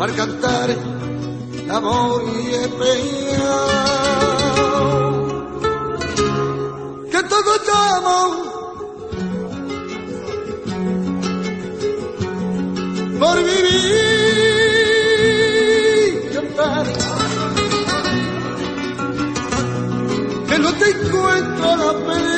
para cantar amor y pena. Que todo llamo por vivir cantar que no te encuentro la felicidad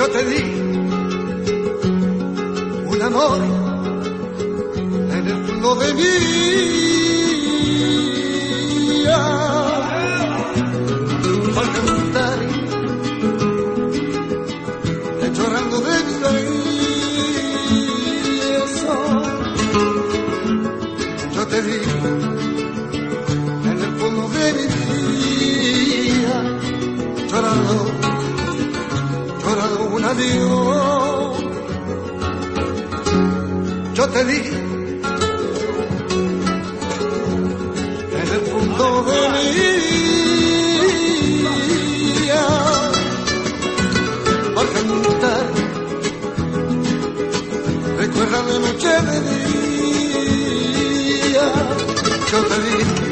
Yo te di un amor en el fondo de mi Yo te di en el punto de vida por cantar. Recuerda la noche de día. Yo te di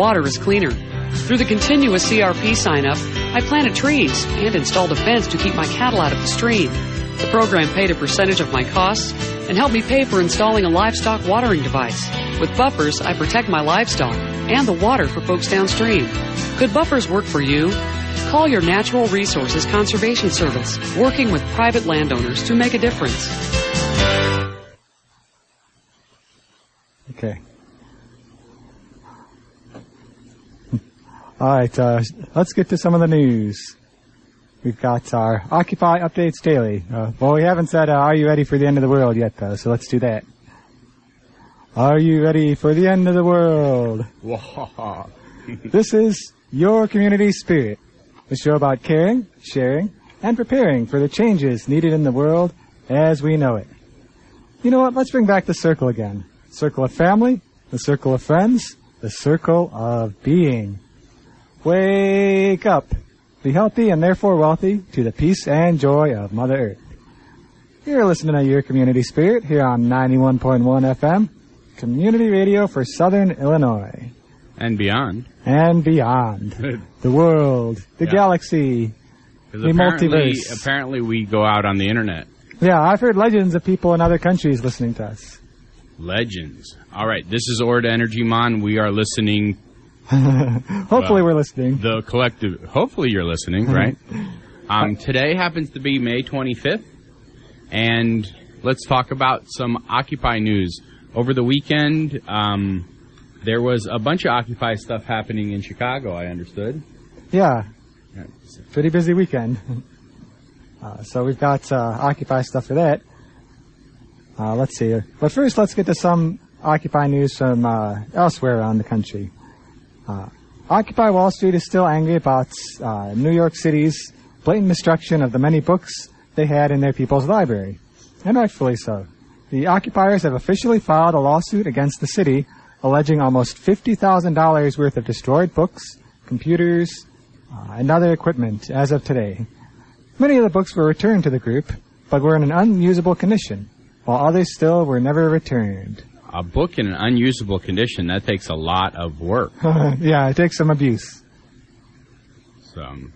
water is cleaner. Through the continuous CRP sign up, I planted trees and installed a fence to keep my cattle out of the stream. The program paid a percentage of my costs and helped me pay for installing a livestock watering device. With buffers, I protect my livestock and the water for folks downstream. Could buffers work for you? Call your Natural Resources Conservation Service, working with private landowners to make a difference. Okay. All right, uh, let's get to some of the news. We've got our Occupy Updates Daily. Uh, well, we haven't said, uh, are you ready for the end of the world yet, though, so let's do that. Are you ready for the end of the world? this is Your Community Spirit, a show about caring, sharing, and preparing for the changes needed in the world as we know it. You know what? Let's bring back the circle again. Circle of family, the circle of friends, the circle of being. Wake up. Be healthy and therefore wealthy to the peace and joy of Mother Earth. You're listening to Your Community Spirit here on 91.1 FM, community radio for Southern Illinois and beyond. and beyond. the world, the Yeah. galaxy, The multiverse. apparently we go out on the internet. Yeah, I've heard legends of people in other countries listening to us. Legends. All right, this is Orda Energy Mon. We are listening. Hopefully, Well, we're listening. The collective. Hopefully, you're listening, right? Um, today happens to be May 25th, and let's talk about some Occupy news. Over the weekend, um, there was a bunch of Occupy stuff happening in Chicago. I understood. Yeah, pretty busy weekend. Uh, so we've got uh, Occupy stuff for that. Uh, let's see. But first, let's get to some Occupy news from uh, elsewhere around the country. Uh, Occupy Wall Street is still angry about uh, New York City's blatant destruction of the many books they had in their people's library, and rightfully so. The occupiers have officially filed a lawsuit against the city, alleging almost $50,000 worth of destroyed books, computers, uh, and other equipment as of today. Many of the books were returned to the group, but were in an unusable condition, while others still were never returned. A book in an unusable condition that takes a lot of work. yeah, it takes some abuse. So, um,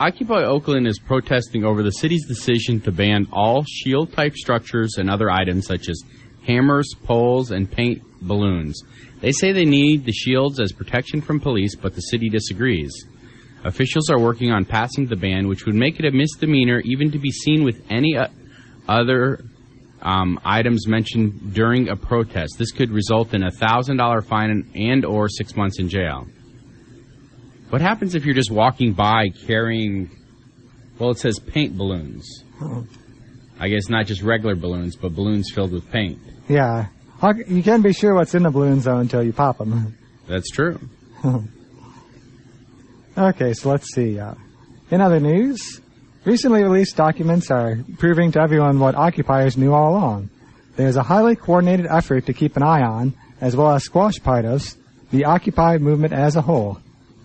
Occupy Oakland is protesting over the city's decision to ban all shield type structures and other items such as hammers, poles, and paint balloons. They say they need the shields as protection from police, but the city disagrees. Officials are working on passing the ban, which would make it a misdemeanor even to be seen with any uh, other um, items mentioned during a protest. This could result in a thousand dollar fine and or six months in jail. What happens if you're just walking by carrying? Well, it says paint balloons. I guess not just regular balloons, but balloons filled with paint. Yeah. How- You can't be sure what's in the balloons though until you pop them. That's true. Okay, so let's see. Uh, in other news, recently released documents are proving to everyone what occupiers knew all along. There's a highly coordinated effort to keep an eye on, as well as squash part of, the Occupy movement as a whole.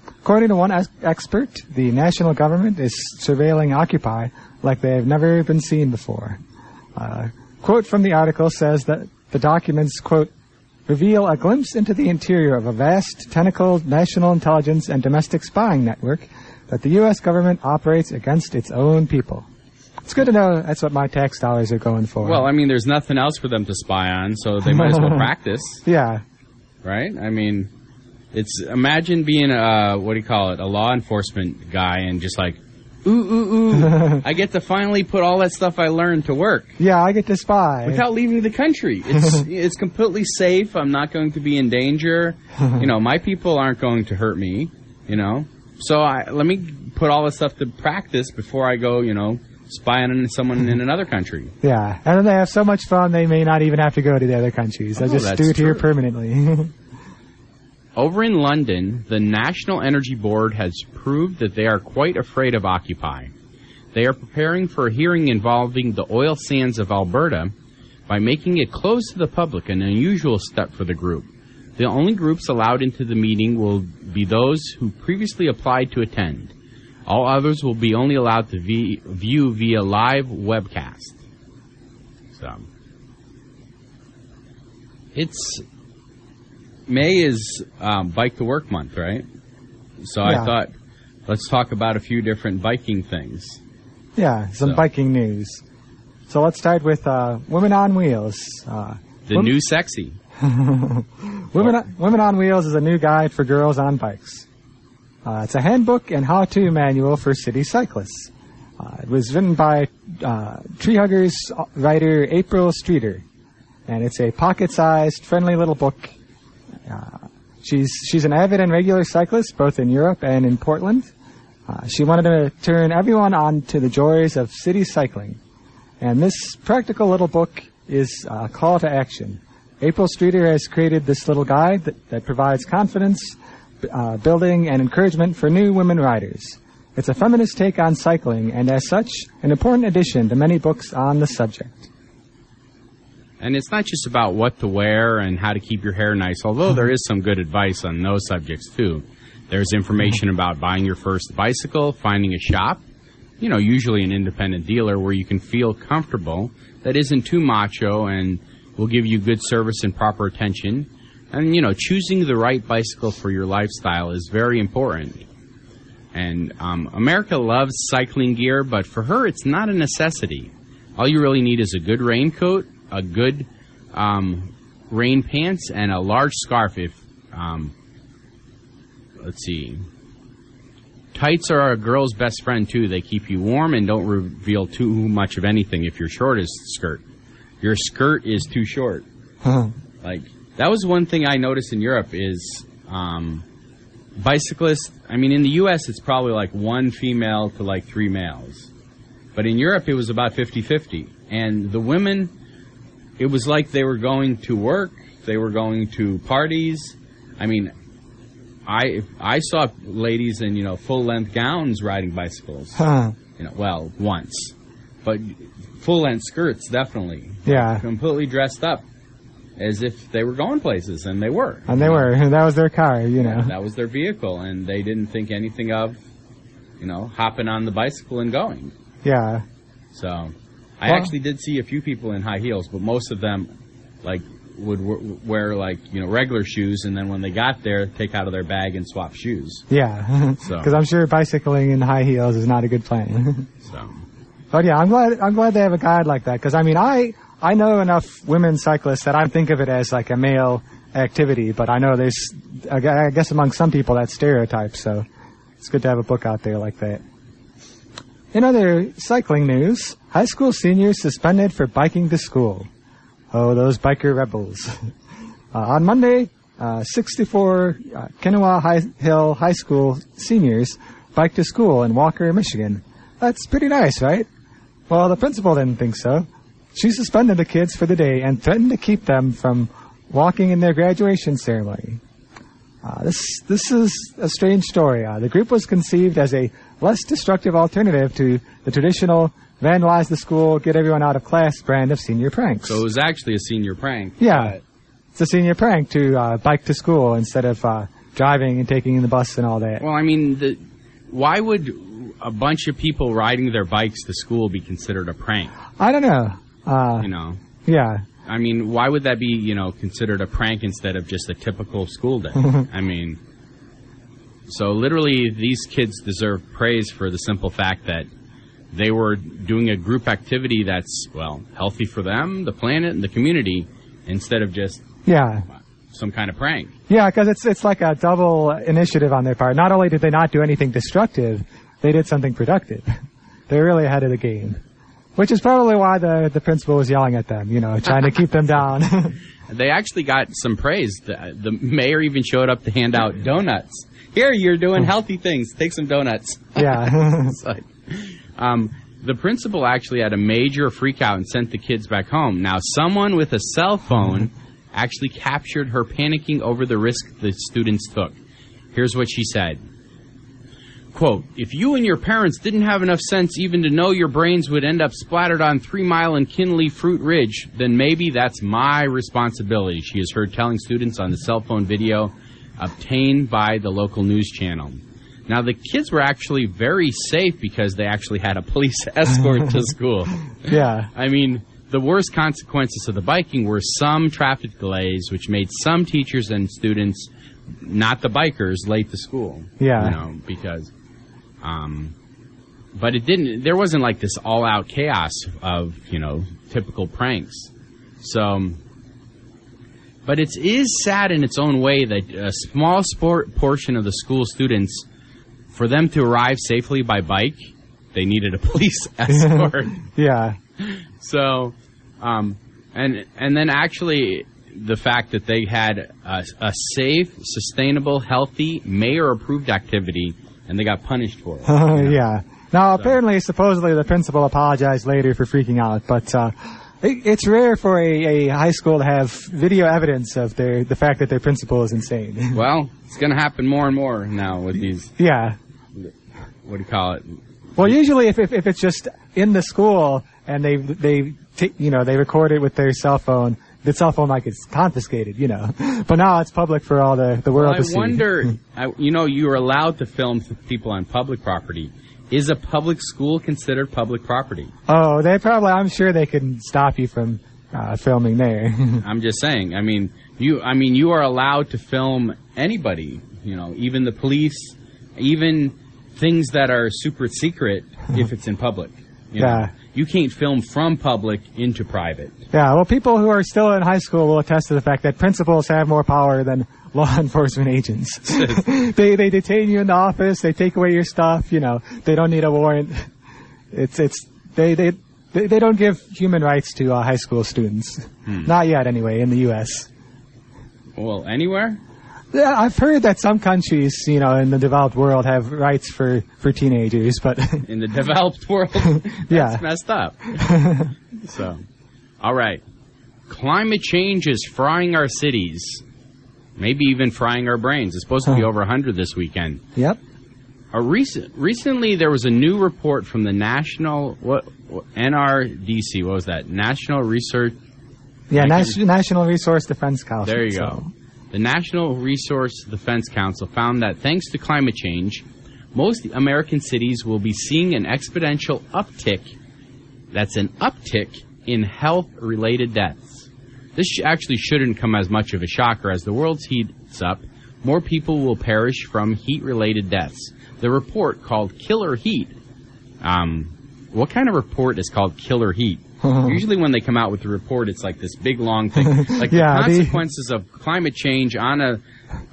According to one ex- expert, the national government is surveilling Occupy like they have never been seen before. Uh, quote from the article says that the documents, quote, reveal a glimpse into the interior of a vast, tentacled national intelligence and domestic spying network that the U.S. government operates against its own people. It's good to know that's what my tax dollars are going for. Well, I mean, there's nothing else for them to spy on, so they might as well practice, yeah, right? I mean, it's imagine being a what do you call it, a law enforcement guy, and just like, ooh ooh ooh, I get to finally put all that stuff I learned to work. yeah, I get to spy. without leaving the country. It's it's completely safe. I'm not going to be in danger. You know, my people aren't going to hurt me. You know, so I let me put all this stuff to practice before I go. You know, spying on someone in another country. yeah, and then they have so much fun they may not even have to go to the other countries. They'll Oh, just do it here permanently. Over in London, the National Energy Board has proved that they are quite afraid of Occupy. They are preparing for a hearing involving the oil sands of Alberta by making it closed to the public, an unusual step for the group. The only groups allowed into the meeting will be those who previously applied to attend. All others will be only allowed to vi- view via live webcast. So, it's May is um, Bike to Work Month, right? So Yeah. I thought, let's talk about a few different biking things. yeah, some So. biking news. So let's start with uh, Women on Wheels. Uh, The new sexy. Women, on, Women on Wheels is a new guide for girls on bikes. Uh, it's a handbook and how-to manual for city cyclists. Uh, it was written by uh, Tree Huggers writer April Streeter, and it's a pocket-sized, friendly little book. Uh, she's she's an avid and regular cyclist, both in Europe and in Portland. Uh, she wanted to turn everyone on to the joys of city cycling, and this practical little book is a call to action. April Streeter has created this little guide that, that provides confidence, uh, building, and encouragement for new women riders. It's a feminist take on cycling, and as such, an important addition to many books on the subject. And it's not just about what to wear and how to keep your hair nice, although there is some good advice on those subjects too. There's information about buying your first bicycle, finding a shop, you know, usually an independent dealer where you can feel comfortable, that isn't too macho and will give you good service and proper attention. And, you know, choosing the right bicycle for your lifestyle is very important. And um, America loves cycling gear, but for her, it's not a necessity. All you really need is a good raincoat, a good um, rain pants, and a large scarf. If um, let's see, tights are a girl's best friend too. They keep you warm and don't reveal too much of anything. If your short is skirt, your skirt is too short. Like that was one thing I noticed in Europe is um, bicyclists. I mean, in the U.S., it's probably like one female to like three males, but in Europe, it was about 50-50. And the women, it was like they were going to work, they were going to parties. I mean, I I saw ladies in you know full length gowns riding bicycles. Huh. You know, well, once, but full length skirts definitely Yeah. completely dressed up as if they were going places, and they were. And they were. That was their car, you know. That was their vehicle, and they didn't think anything of, you know, hopping on the bicycle and going. Yeah. So, I Well- actually did see a few people in high heels, but most of them, like, would w- wear like you know regular shoes, and then when they got there, take out of their bag and swap shoes. Yeah. So- Because I'm sure bicycling in high heels is not a good plan. So, but yeah, I'm glad. I'm glad they have a guide like that. Because I mean, I I know enough women cyclists that I think of it as like a male activity. But I know there's, I guess, among some people that's stereotype. So it's good to have a book out there like that. In other cycling news, high school seniors suspended for biking to school. Oh, those biker rebels. Uh, on Monday, uh, 64 uh, Kenowa High Hill High School seniors biked to school in Walker, Michigan. That's pretty nice, right? Well, the principal didn't think so. She suspended the kids for the day and threatened to keep them from walking in their graduation ceremony. Uh, this this is a strange story. Uh, the group was conceived as a less destructive alternative to the traditional vandalize the school, get everyone out of class brand of senior pranks. so it was actually a senior prank. Yeah, it's a senior prank to uh, bike to school instead of uh, driving and taking the bus and all that. Well, I mean, the, why would a bunch of people riding their bikes to school be considered a prank? I don't know. Uh, You know, yeah, I mean, why would that be, you know, considered a prank instead of just a typical school day? I mean, so literally, these kids deserve praise for the simple fact that they were doing a group activity that's, well, healthy for them, the planet, and the community, instead of just yeah, some kind of prank. yeah. Because it's it's like a double initiative on their part. Not only did they not do anything destructive, they did something productive. They're really ahead of the game, which is probably why the the principal was yelling at them. You know, trying to keep them down. They actually got some praise. The, the mayor even showed up to hand out donuts. Here, you're doing healthy things. Take some donuts. yeah. Like, um, the principal actually had a major freak out and sent the kids back home. Now, someone with a cell phone actually captured her panicking over the risk the students took. Here's what she said. Quote, if you and your parents didn't have enough sense even to know your brains would end up splattered on Three Mile and Kinley Fruit Ridge, then maybe that's my responsibility, she is heard telling students on the cell phone video obtained by the local news channel. Now, the kids were actually very safe because they actually had a police escort to school. yeah. I mean, the worst consequences of the biking were some traffic delays, which made some teachers and students, not the bikers, late to school. Yeah. You know, because, um, but it didn't, there wasn't like this all out chaos of, you know, typical pranks. So, but it is sad in its own way that a small sport portion of the school students, for them to arrive safely by bike, they needed a police escort. Yeah. So, um, and and then actually the fact that they had a, a safe, sustainable, healthy, mayor-approved activity, and they got punished for it. yeah. Now, apparently, supposedly, the principal apologized later for freaking out, but uh, it, it's rare for a, a high school to have video evidence of their the fact that their principal is insane. Well, it's going to happen more and more now with these. yeah. What do you call it? Well, usually, if, if if it's just in the school and they they you know they record it with their cell phone, the cell phone like it's confiscated, you know. But now it's public for all the the world Well, I to see. wonder. I, you know, you are allowed to film people on public property. Is a public school considered public property? Oh, they probably. I'm sure they can stop you from uh, filming there. I'm just saying. I mean, you. I mean, you are allowed to film anybody. You know, even the police, even things that are super secret if it's in public. You know? Yeah. You can't film from public into private. Yeah, well, people who are still in high school will attest to the fact that principals have more power than law enforcement agents. they they detain you in the office, they take away your stuff. You know, they don't need a warrant. It's it's they they they, they don't give human rights to uh, high school students. Not yet, anyway, in the U.S. Well, anywhere? Yeah, I've heard that some countries, you know, in the developed world have rights for for teenagers, but In the developed world? yeah, It's messed up. so, all right. Climate change is frying our cities. Maybe even frying our brains. It's supposed to be over 100 this weekend. yep. A recent, recently, there was a new report from the National what, what NRDC. What was that? National Research. Yeah, Nas- National Resource Defense Council. There you so- go. The National Resource Defense Council found that thanks to climate change, most American cities will be seeing an exponential uptick. That's an uptick in health-related deaths. This actually shouldn't come as much of a shocker as the world heats up. More people will perish from heat-related deaths. The report called Killer Heat. Um, what kind of report is called Killer Heat? Uh-huh. Usually, when they come out with the report, it's like this big long thing, like Yeah, the the- consequences of climate change on a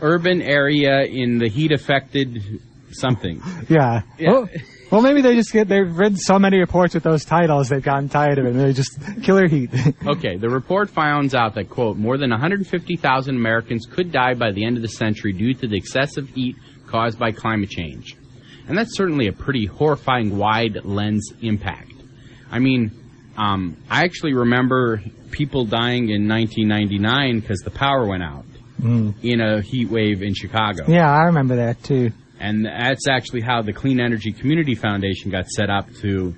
urban area in the heat affected something. Yeah. Yeah. Well, well, maybe they just get they've read so many reports with those titles they've gotten tired of it. and They just killer heat. Okay, the report finds out that quote more than 150,000 Americans could die by the end of the century due to the excessive heat caused by climate change. And that's certainly a pretty horrifying wide lens impact. I mean, um, I actually remember people dying in 1999 because the power went out in a heat wave in Chicago. yeah, I remember that too. and that's actually how the Clean Energy Community Foundation got set up. To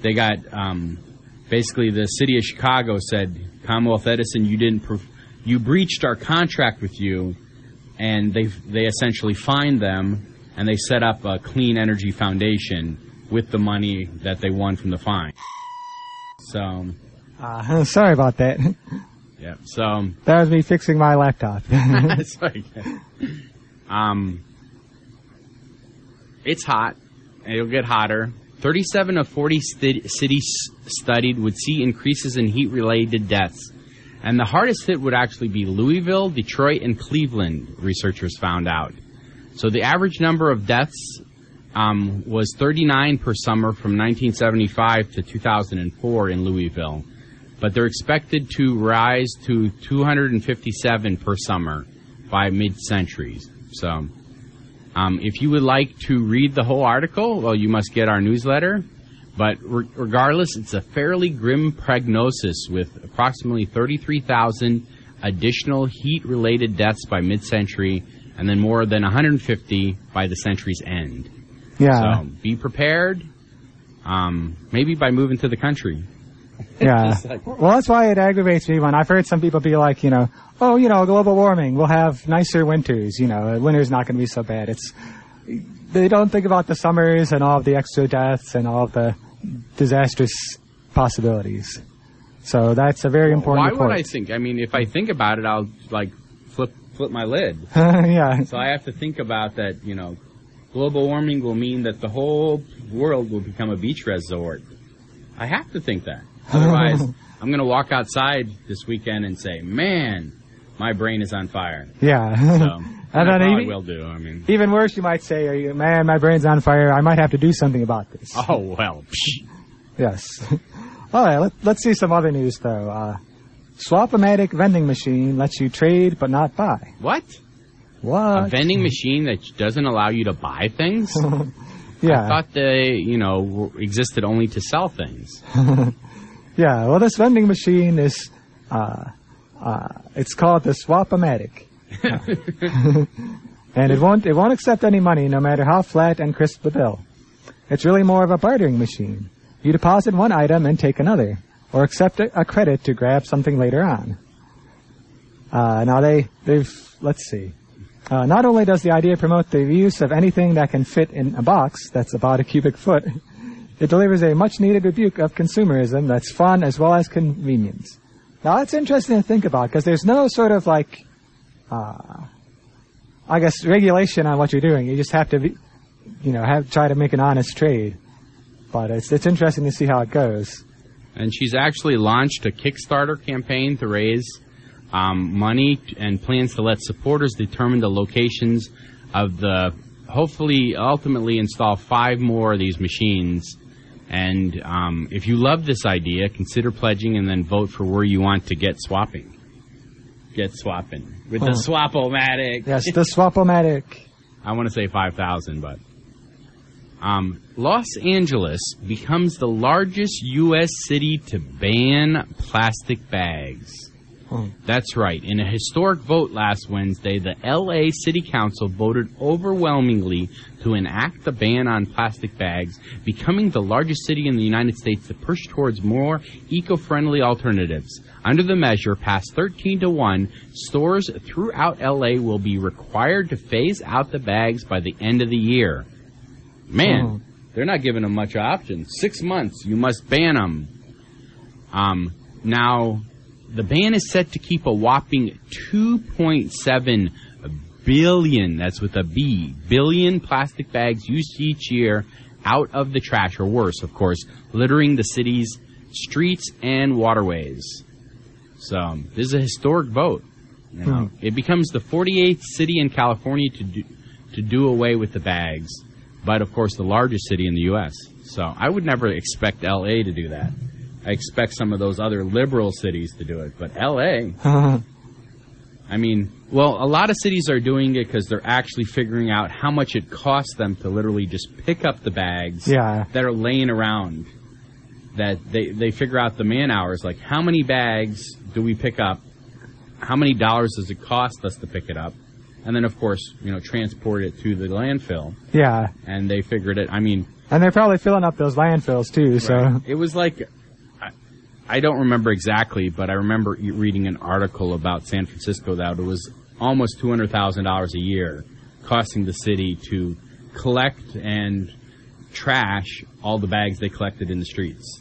they got um, basically the city of Chicago said, Commonwealth Edison, you didn't, prov- you breached our contract with you, and they they essentially fined them, and they set up a Clean Energy Foundation with the money that they won from the fine. So Uh, sorry about that. yeah, so That was me fixing my laptop. Sorry. Um, it's hot. and It'll get hotter. 37 of 40 sti- cities studied would see increases in heat-related deaths. And the hardest hit would actually be Louisville, Detroit, and Cleveland, researchers found out. So the average number of deaths um, was 39 per summer from 1975 to 2004 in Louisville. But they're expected to rise to 257 per summer by mid-century. So, um, if you would like to read the whole article, well, you must get our newsletter. But re- regardless, it's a fairly grim prognosis with approximately 33,000 additional heat-related deaths by mid-century, and then more than 150 by the century's end. Yeah, So be prepared. Um, maybe by moving to the country. yeah. Like- Well, that's why it aggravates me when I've heard some people be like, you know, oh, you know, global warming, we'll have nicer winters. You know, winter's not going to be so bad. It's they don't think about the summers and all of the extra deaths and all of the disastrous possibilities. So that's a very important Why report. would I think? I mean, if I think about it, I'll like flip flip my lid. yeah, So I have to think about that. You know, global warming will mean that the whole world will become a beach resort. I have to think that. Otherwise, I'm going to walk outside this weekend and say, "Man, my brain is on fire." yeah. So, And I even- will do. I mean, Even worse, you might say, "Are you- man, my brain's on fire. I might have to do something about this. oh well. Yes. All right, let, let's see some other news, though. Uh, Swap-O-Matic vending machine lets you trade but not buy. What? What? A vending machine that doesn't allow you to buy things? yeah. I thought they, you know, existed only to sell things. Yeah, well, this vending machine is, uh, uh, it's called the Swap-O-Matic. and it won't, it won't accept any money no matter how flat and crisp the bill. It's really more of a bartering machine. You deposit one item and take another, or accept a, a credit to grab something later on. Uh, now they, they've, let's see. Uh, not only does the idea promote the use of anything that can fit in a box that's about a cubic foot, it delivers a much needed rebuke of consumerism that's fun as well as convenience. Now that's interesting to think about because there's no sort of like, uh, I guess regulation on what you're doing. You just have to be, you know, have try to make an honest trade. But it's it's interesting to see how it goes. And she's actually launched a Kickstarter campaign to raise um, money and plans to let supporters determine the locations of the hopefully ultimately install five more of these machines. And um, if you love this idea, consider pledging and then vote for where you want to get swapping. Get swapping with the. Swapomatic. Yes, the Swapomatic. I want to say 5,000, but. Um, Los Angeles becomes the largest U.S. city to ban plastic bags. That's right. In a historic vote last Wednesday, the LA City Council voted overwhelmingly to enact the ban on plastic bags, becoming the largest city in the United States to push towards more eco-friendly alternatives. Under the measure, passed 13 to 1, stores throughout LA will be required to phase out the bags by the end of the year. Man, Hmm. they're not giving them much options. Six months, you must ban them. Um, now, the ban is set to keep a whopping 2.7 billion, that's with a B, billion plastic bags used each year out of the trash, or worse, of course, littering the city's streets and waterways. So, um, this is a historic vote. You know, hmm. It becomes the 48th city in California to do, to do away with the bags, but of course the largest city in the U.S. So I would never expect L.A. to do that. I expect some of those other liberal cities to do it, but L.A. I mean, well, a lot of cities are doing it because they're actually figuring out how much it costs them to literally just pick up the bags Yeah. that are laying around. That they, they figure out the man hours, like how many bags do we pick up? How many dollars does it cost us to pick it up? And then, of course, you know, transport it to the landfill. Yeah. And they figured it, I mean, And they're probably filling up those landfills too, so. it was like, I don't remember exactly, but I remember reading an article about San Francisco that it was almost two hundred thousand dollars a year, costing the city to collect and trash all the bags they collected in the streets.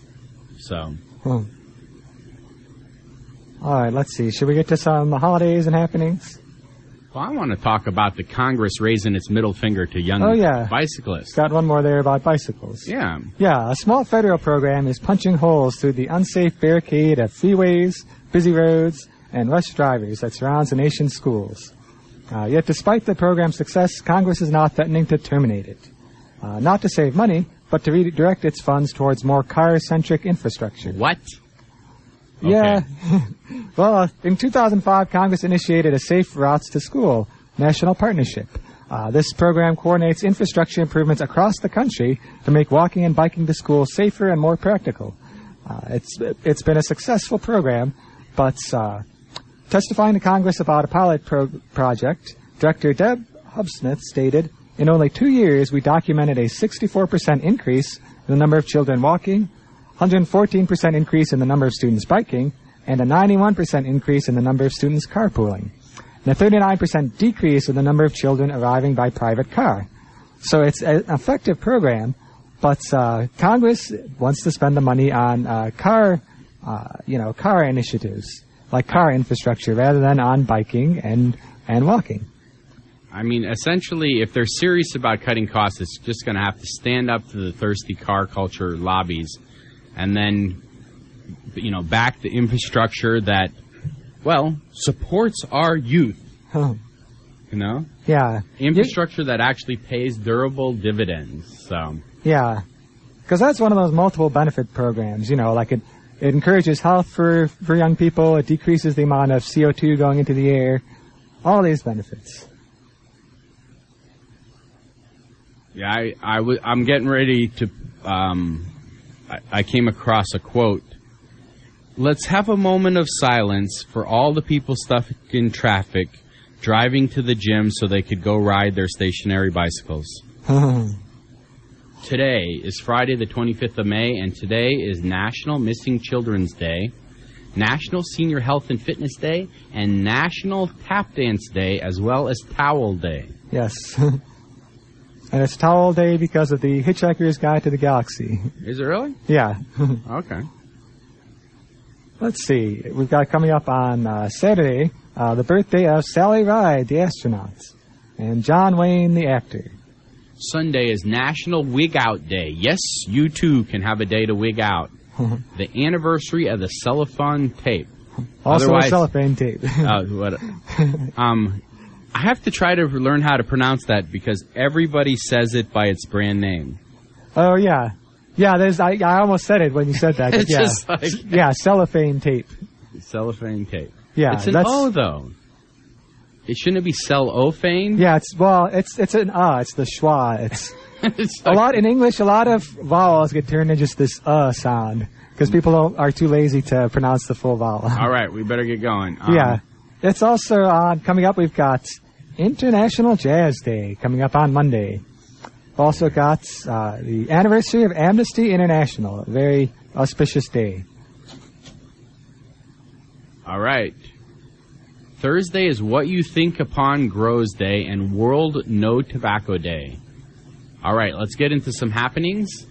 So, Hmm. Alright, let's see. Should we get to some holidays and happenings? Well, I want to talk about the Congress raising its middle finger to young Oh, yeah. bicyclists. Got one more there about bicycles. Yeah, Yeah, a small federal program is punching holes through the unsafe barricade of freeways, busy roads, and rush drivers that surrounds the nation's schools. Uh, yet despite the program's success, Congress is now threatening to terminate it. Uh, not to save money, but to redirect its funds towards more car-centric infrastructure. what? Yeah. well, in 2005, Congress initiated a Safe Routes to School national partnership. Uh, this program coordinates infrastructure improvements across the country to make walking and biking to school safer and more practical. Uh, it's it's been a successful program, but uh, testifying to Congress about a pilot pro- project, Director Deb Hubsmith stated, "In only two years, we documented a 64% increase in the number of children walking, 114% increase in the number of students biking, and a 91% increase in the number of students carpooling, and a 39% decrease in the number of children arriving by private car. So it's an effective program, but uh, Congress wants to spend the money on uh, car, uh, you know, car initiatives like car infrastructure rather than on biking and and walking. I mean, essentially, if they're serious about cutting costs, it's just going to have to stand up to the thirsty car culture lobbies and then, you know, back the infrastructure that, well, supports our youth, you know? yeah, Infrastructure that actually pays durable dividends. So, Yeah, because that's one of those multiple benefit programs. You know, like it, it encourages health for for young people. It decreases the amount of CO two going into the air. All these benefits. yeah, I, I w- I'm getting ready to, um, I, I came across a quote. Let's have a moment of silence for all the people stuck in traffic driving to the gym so they could go ride their stationary bicycles. Today is Friday, the 25th of May, and today is National Missing Children's Day, National Senior Health and Fitness Day, and National Tap Dance Day, as well as Towel Day. yes. and it's Towel Day because of the Hitchhiker's Guide to the Galaxy. Is it really? Yeah. Okay. Let's see. We've got coming up on uh, Saturday uh, the birthday of Sally Ride, the astronaut, and John Wayne, the actor. Sunday is National Wig Out Day. Yes, you too can have a day to wig out. the anniversary of the cellophane tape. Also Otherwise- a cellophane tape. Uh, what, um, I have to try to learn how to pronounce that because everybody says it by its brand name. oh yeah, yeah. There's I, I almost said it when you said that. It's yeah, just like yeah, cellophane tape. cellophane tape. Yeah, it's an that's O though. It shouldn't it be cellophane? yeah. It's well, it's it's an uh. It's the schwa. It's it's a lot in English. A lot of vowels get turned into just this uh sound because people don't, are too lazy to pronounce the full vowel. All right, we better get going. Um, yeah, it's also on coming up. We've got International Jazz Day coming up on Monday. Also got uh, the anniversary of Amnesty International. A very auspicious day. All right. Thursday is What You Think Upon Grows Day and World No Tobacco Day. All right, let's get into some happenings.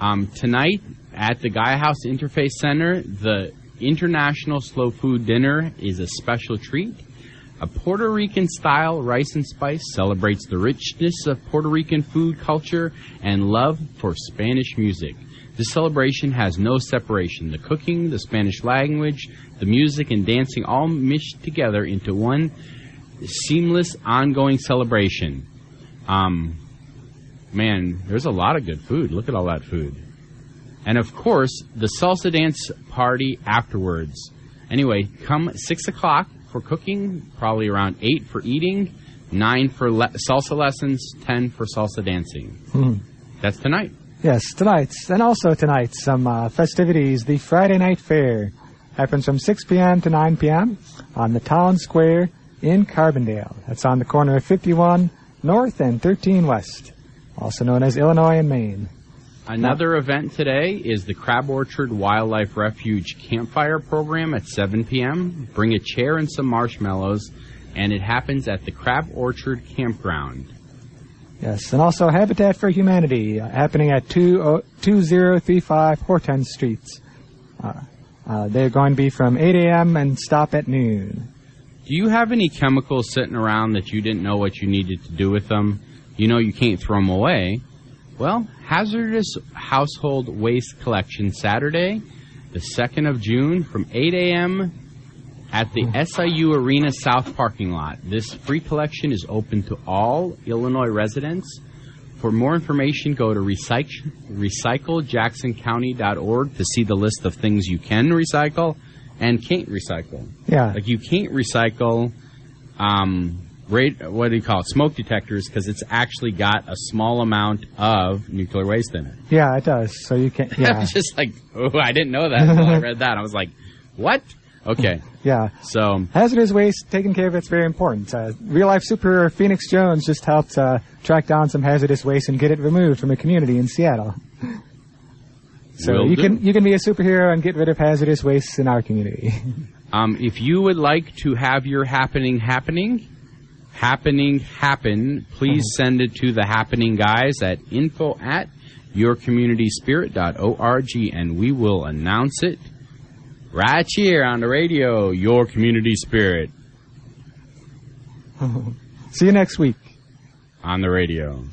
Um, tonight at the Gaia House Interfaith Center, the International Slow Food Dinner is a special treat. A Puerto Rican style rice and spice celebrates the richness of Puerto Rican food culture and love for Spanish music. This celebration has no separation. The cooking, the Spanish language, the music, and dancing all meshed together into one seamless, ongoing celebration. Um, man, there's a lot of good food. Look at all that food. And of course, the salsa dance party afterwards. Anyway, come 6 o'clock for cooking, probably around 8 for eating, 9 for le- salsa lessons, 10 for salsa dancing. Hmm. That's tonight. Yes, tonight. And also tonight, some uh, festivities. The Friday Night Fair happens from 6 p.m. to 9 p.m. on the town square in Carbondale. That's on the corner of 51 North and 13 West, also known as Illinois and Main. Another event today is the Crab Orchard Wildlife Refuge Campfire Program at 7 p.m. Bring a chair and some marshmallows, and it happens at the Crab Orchard Campground. Yes, and also Habitat for Humanity uh, happening at 2, 2035 Hortense Streets. Uh, uh, they're going to be from 8 a.m. and stop at noon. Do you have any chemicals sitting around that you didn't know what you needed to do with them? You know you can't throw them away. Well, hazardous household waste collection Saturday, the 2nd of June from 8 a.m. at the SIU Arena South parking lot. This free collection is open to all Illinois residents. For more information, go to recycle, recyclejacksoncounty.org to see the list of things you can recycle and can't recycle. Yeah, Like you can't recycle, um, rate, what do you call it, smoke detectors because it's actually got a small amount of nuclear waste in it. yeah, it does. So you can, I yeah, was just like, oh, I didn't know that until I read that. I was like, what? Okay, yeah. so Hazardous waste, taking care of it's very important. Uh, real life superhero Phoenix Jones just helped uh, track down some hazardous waste and get it removed from a community in Seattle. So Will you do. can you can be a superhero and get rid of hazardous waste in our community. um, if you would like to have your happening happening, happening happen, please uh-huh. send it to the happening guys at info at yourcommunityspirit.org and we will announce it right here on the radio, Your Community Spirit See you next week. on the radio.